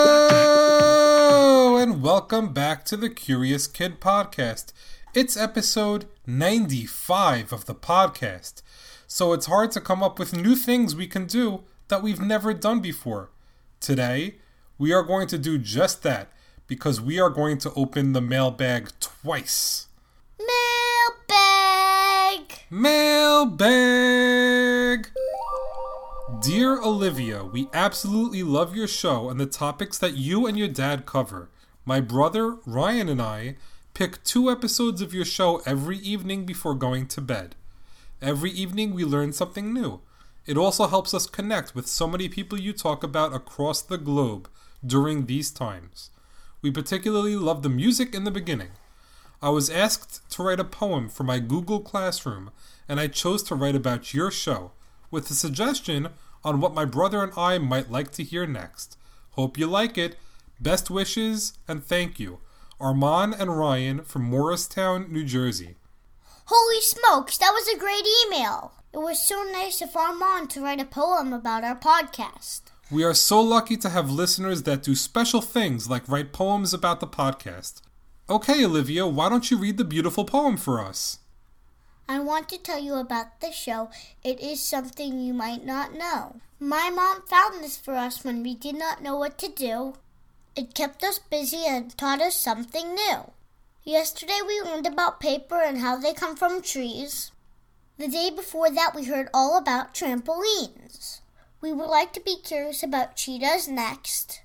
Hello and welcome back to the Curious Kid podcast. It's episode 95 of the podcast, so it's hard to come up with new things we can do that we've never done before. Today, we are going to do just that because we are going to open the mailbag twice. Mailbag! Mailbag! Dear Olivia, we absolutely love your show and the topics that you and your dad cover. My brother, Ryan, and I pick two episodes of your show every evening before going to bed. Every evening we learn something new. It also helps us connect with so many people you talk about across the globe during these times. We particularly love the music in the beginning. I was asked to write a poem for my Google Classroom, and I chose to write about your show, with a suggestion on what my brother and I might like to hear next. Hope you like it. Best wishes and thank you. Armand and Ryan from Morristown, New Jersey. Holy smokes, that was a great email! It was so nice of Armand to write a poem about our podcast. We are so lucky to have listeners that do special things like write poems about the podcast. Okay, Olivia, why don't you read the beautiful poem for us? I want to tell you about the show. It is something you might not know. My mom found this for us when we did not know what to do. It kept us busy and taught us something new. Yesterday we learned about paper and how they come from trees. The day before that we heard all about trampolines. We would like to be curious about cheetahs next.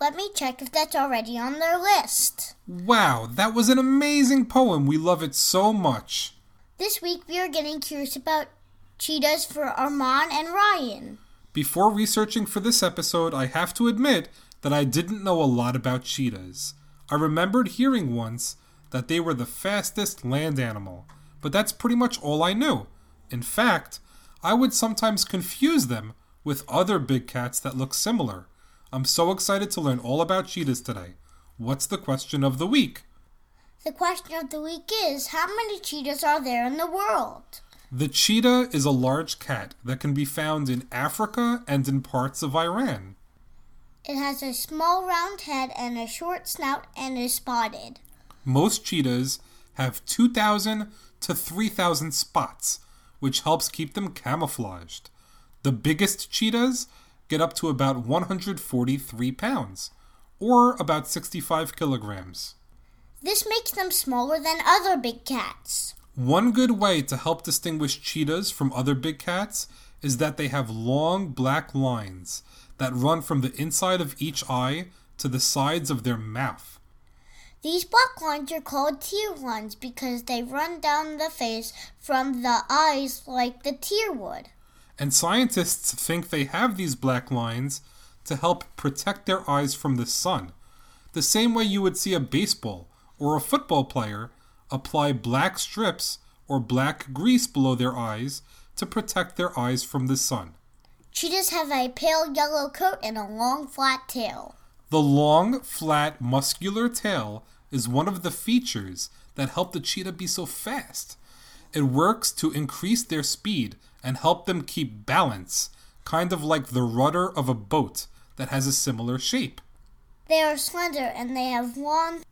Let me check if that's already on their list. Wow, that was an amazing poem. We love it so much. This week we are getting curious about cheetahs for Armand and Ryan. Before researching for this episode, I have to admit that I didn't know a lot about cheetahs. I remembered hearing once that they were the fastest land animal, but that's pretty much all I knew. In fact, I would sometimes confuse them with other big cats that look similar. I'm so excited to learn all about cheetahs today. What's the question of the week? The question of the week is how many cheetahs are there in the world? The cheetah is a large cat that can be found in Africa and in parts of Iran. It has a small round head and a short snout and is spotted. Most cheetahs have 2,000 to 3,000 spots, which helps keep them camouflaged. The biggest cheetahs get up to about 143 pounds, or about 65 kilograms. This makes them smaller than other big cats. One good way to help distinguish cheetahs from other big cats is that they have long black lines that run from the inside of each eye to the sides of their mouth. These black lines are called tear lines because they run down the face from the eyes like the tear would. And scientists think they have these black lines to help protect their eyes from the sun, the same way you would see a baseball or a football player apply black strips or black grease below their eyes to protect their eyes from the sun. Cheetahs have a pale yellow coat and a long flat tail. The long, flat, muscular tail is one of the features that help the cheetah be so fast. It works to increase their speed and help them keep balance, kind of like the rudder of a boat that has a similar shape. They are slender and they have long,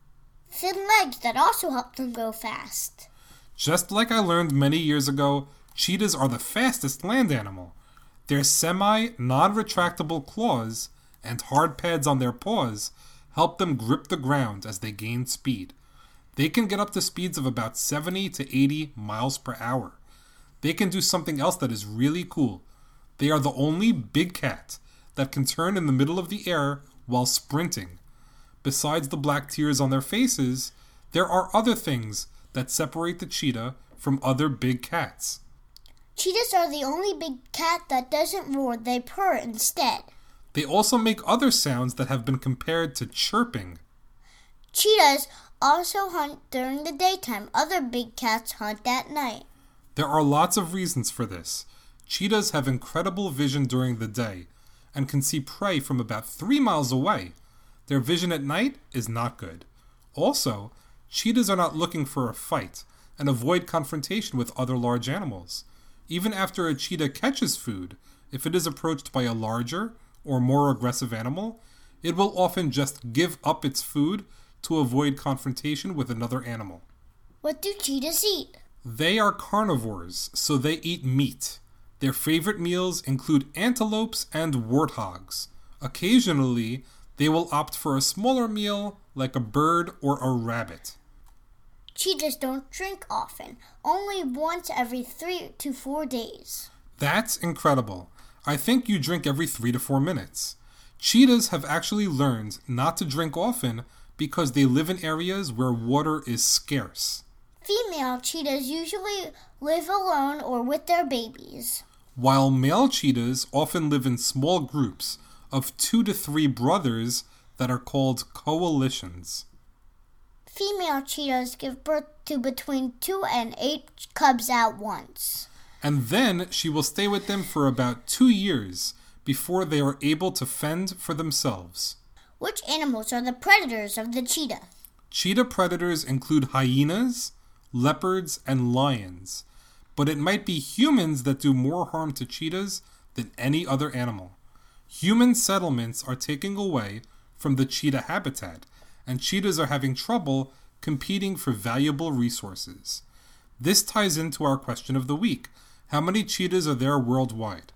thin legs that also help them go fast. Just like I learned many years ago, cheetahs are the fastest land animal. Their semi non retractable claws and hard pads on their paws help them grip the ground as they gain speed. They can get up to speeds of about 70 to 80 miles per hour. They can do something else that is really cool. They are the only big cat that can turn in the middle of the air while sprinting. Besides the black tears on their faces, there are other things that separate the cheetah from other big cats. Cheetahs are the only big cat that doesn't roar, they purr instead. They also make other sounds that have been compared to chirping. Cheetahs also hunt during the daytime. Other big cats hunt at night. There are lots of reasons for this. Cheetahs have incredible vision during the day and can see prey from about three miles away. Their vision at night is not good. Also, cheetahs are not looking for a fight and avoid confrontation with other large animals. Even after a cheetah catches food, if it is approached by a larger or more aggressive animal, it will often just give up its food to avoid confrontation with another animal. What do cheetahs eat? They are carnivores, so they eat meat. Their favorite meals include antelopes and warthogs. Occasionally, they will opt for a smaller meal like a bird or a rabbit. Cheetahs don't drink often, only once every three to four days. That's incredible. I think you drink every three to four minutes. Cheetahs have actually learned not to drink often because they live in areas where water is scarce. Female cheetahs usually live alone or with their babies. While male cheetahs often live in small groups of two to three brothers that are called coalitions. Female cheetahs give birth to between two and eight cubs at once. And then she will stay with them for about two years before they are able to fend for themselves. Which animals are the predators of the cheetah? Cheetah predators include hyenas, leopards, and lions, but it might be humans that do more harm to cheetahs than any other animal. Human settlements are taking away from the cheetah habitat, and cheetahs are having trouble competing for valuable resources. This ties into our question of the week How many cheetahs are there worldwide?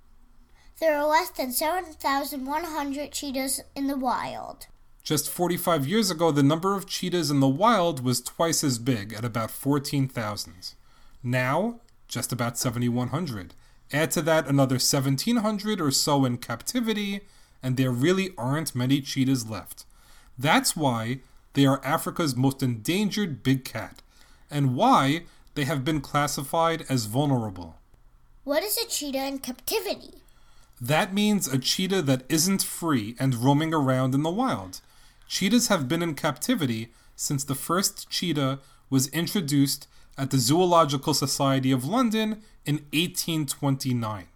There are less than 7,100 cheetahs in the wild. Just 45 years ago, the number of cheetahs in the wild was twice as big at about 14,000. Now, just about 7,100. Add to that another 1,700 or so in captivity, and there really aren't many cheetahs left. That's why they are Africa's most endangered big cat, and why they have been classified as vulnerable. What is a cheetah in captivity? That means a cheetah that isn't free and roaming around in the wild. Cheetahs have been in captivity since the first cheetah was introduced at the Zoological Society of London in 1829.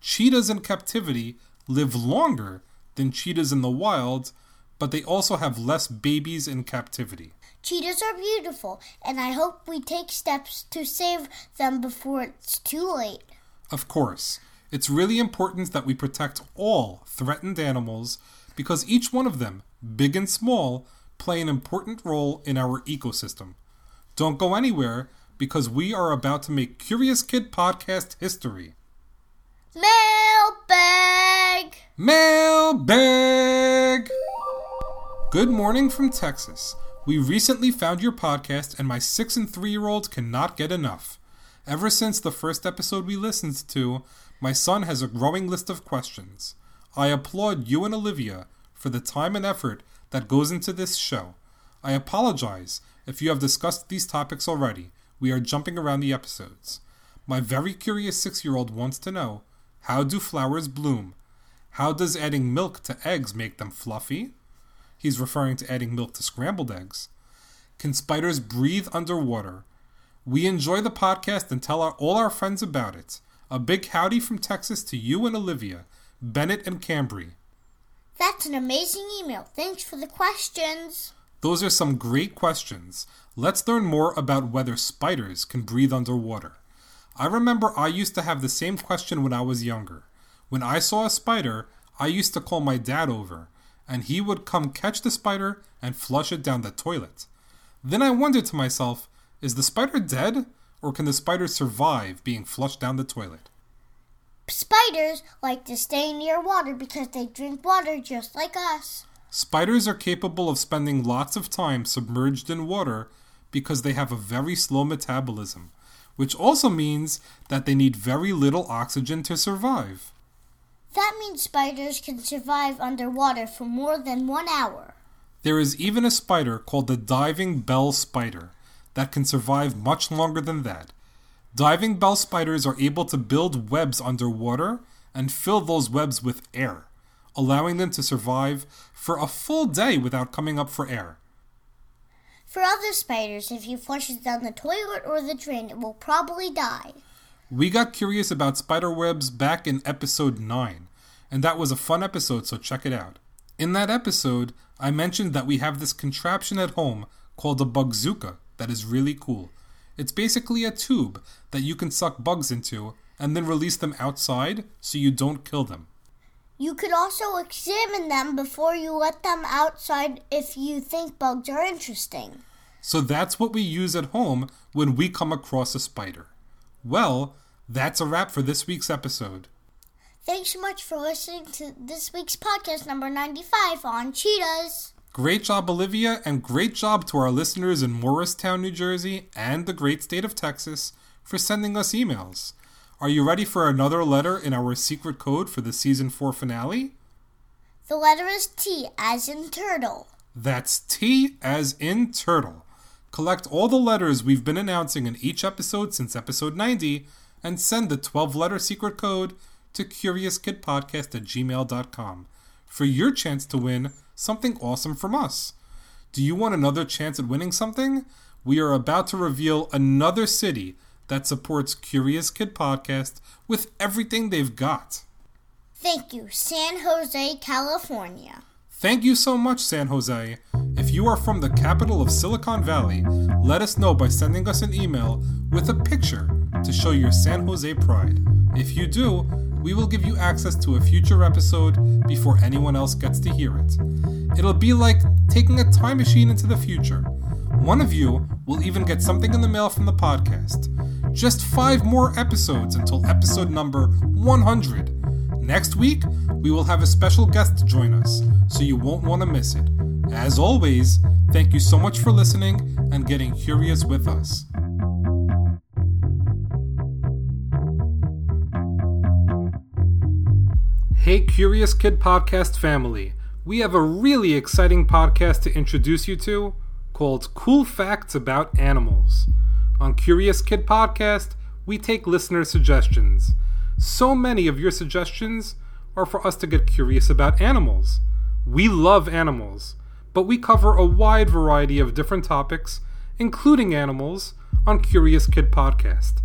Cheetahs in captivity live longer than cheetahs in the wild, but they also have less babies in captivity. Cheetahs are beautiful, and I hope we take steps to save them before it's too late. Of course, it's really important that we protect all threatened animals because each one of them, big and small, play an important role in our ecosystem. Don't go anywhere because we are about to make Curious Kid podcast history. Mailbag! Mailbag! Good morning from Texas. We recently found your podcast, and my six and three year olds cannot get enough. Ever since the first episode we listened to, my son has a growing list of questions. I applaud you and Olivia for the time and effort that goes into this show. I apologize if you have discussed these topics already. We are jumping around the episodes. My very curious six year old wants to know how do flowers bloom? How does adding milk to eggs make them fluffy? He's referring to adding milk to scrambled eggs. Can spiders breathe underwater? We enjoy the podcast and tell our, all our friends about it. A big howdy from Texas to you and Olivia, Bennett and Cambry. That's an amazing email. Thanks for the questions. Those are some great questions. Let's learn more about whether spiders can breathe underwater. I remember I used to have the same question when I was younger. When I saw a spider, I used to call my dad over, and he would come catch the spider and flush it down the toilet. Then I wondered to myself, is the spider dead, or can the spider survive being flushed down the toilet? Spiders like to stay near water because they drink water just like us. Spiders are capable of spending lots of time submerged in water because they have a very slow metabolism, which also means that they need very little oxygen to survive. That means spiders can survive underwater for more than one hour. There is even a spider called the diving bell spider that can survive much longer than that. Diving bell spiders are able to build webs underwater and fill those webs with air, allowing them to survive for a full day without coming up for air. For other spiders, if you flush it down the toilet or the drain, it will probably die. We got curious about spider webs back in episode 9, and that was a fun episode, so check it out. In that episode, I mentioned that we have this contraption at home called a bugzooka that is really cool. It's basically a tube that you can suck bugs into and then release them outside so you don't kill them. You could also examine them before you let them outside if you think bugs are interesting. So that's what we use at home when we come across a spider. Well, that's a wrap for this week's episode. Thanks so much for listening to this week's podcast number 95 on cheetahs. Great job, Olivia, and great job to our listeners in Morristown, New Jersey, and the great state of Texas for sending us emails. Are you ready for another letter in our secret code for the season 4 finale? The letter is T, as in turtle. That's T as in turtle. Collect all the letters we've been announcing in each episode since episode 90 and send the 12 letter secret code to CuriousKidPodcast at gmail.com for your chance to win something awesome from us. Do you want another chance at winning something? We are about to reveal another city that supports Curious Kid Podcast with everything they've got. Thank you, San Jose, California. Thank you so much, San Jose. If you are from the capital of Silicon Valley, let us know by sending us an email with a picture to show your San Jose pride. If you do, we will give you access to a future episode before anyone else gets to hear it. It'll be like taking a time machine into the future. One of you will even get something in the mail from the podcast. Just five more episodes until episode number 100. Next week, we will have a special guest to join us, so you won't want to miss it. As always, thank you so much for listening and getting curious with us. Hey, Curious Kid Podcast family. We have a really exciting podcast to introduce you to called Cool Facts About Animals. On Curious Kid Podcast, we take listener suggestions. So many of your suggestions are for us to get curious about animals. We love animals, but we cover a wide variety of different topics, including animals, on Curious Kid Podcast.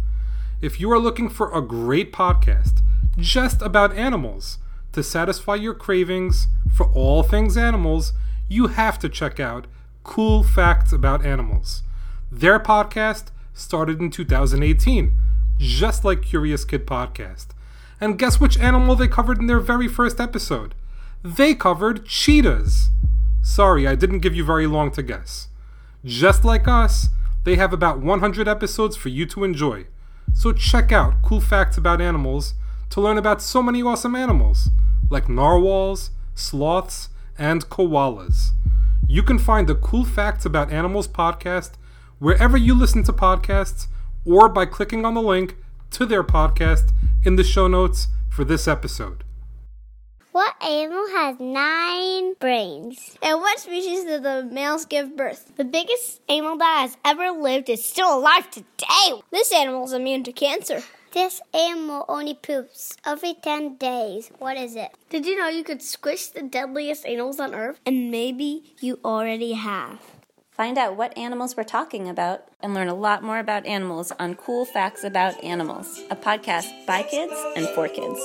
If you are looking for a great podcast just about animals to satisfy your cravings for all things animals, you have to check out Cool Facts About Animals. Their podcast started in 2018, just like Curious Kid Podcast. And guess which animal they covered in their very first episode? They covered cheetahs. Sorry, I didn't give you very long to guess. Just like us, they have about 100 episodes for you to enjoy. So check out Cool Facts About Animals to learn about so many awesome animals, like narwhals, sloths, and koalas. You can find the Cool Facts About Animals podcast wherever you listen to podcasts or by clicking on the link to their podcast in the show notes for this episode. What animal has nine brains? And what species do the males give birth? The biggest animal that has ever lived is still alive today. This animal is immune to cancer. This animal only poops every 10 days. What is it? Did you know you could squish the deadliest animals on Earth? And maybe you already have. Find out what animals we're talking about and learn a lot more about animals on Cool Facts About Animals, a podcast by kids and for kids.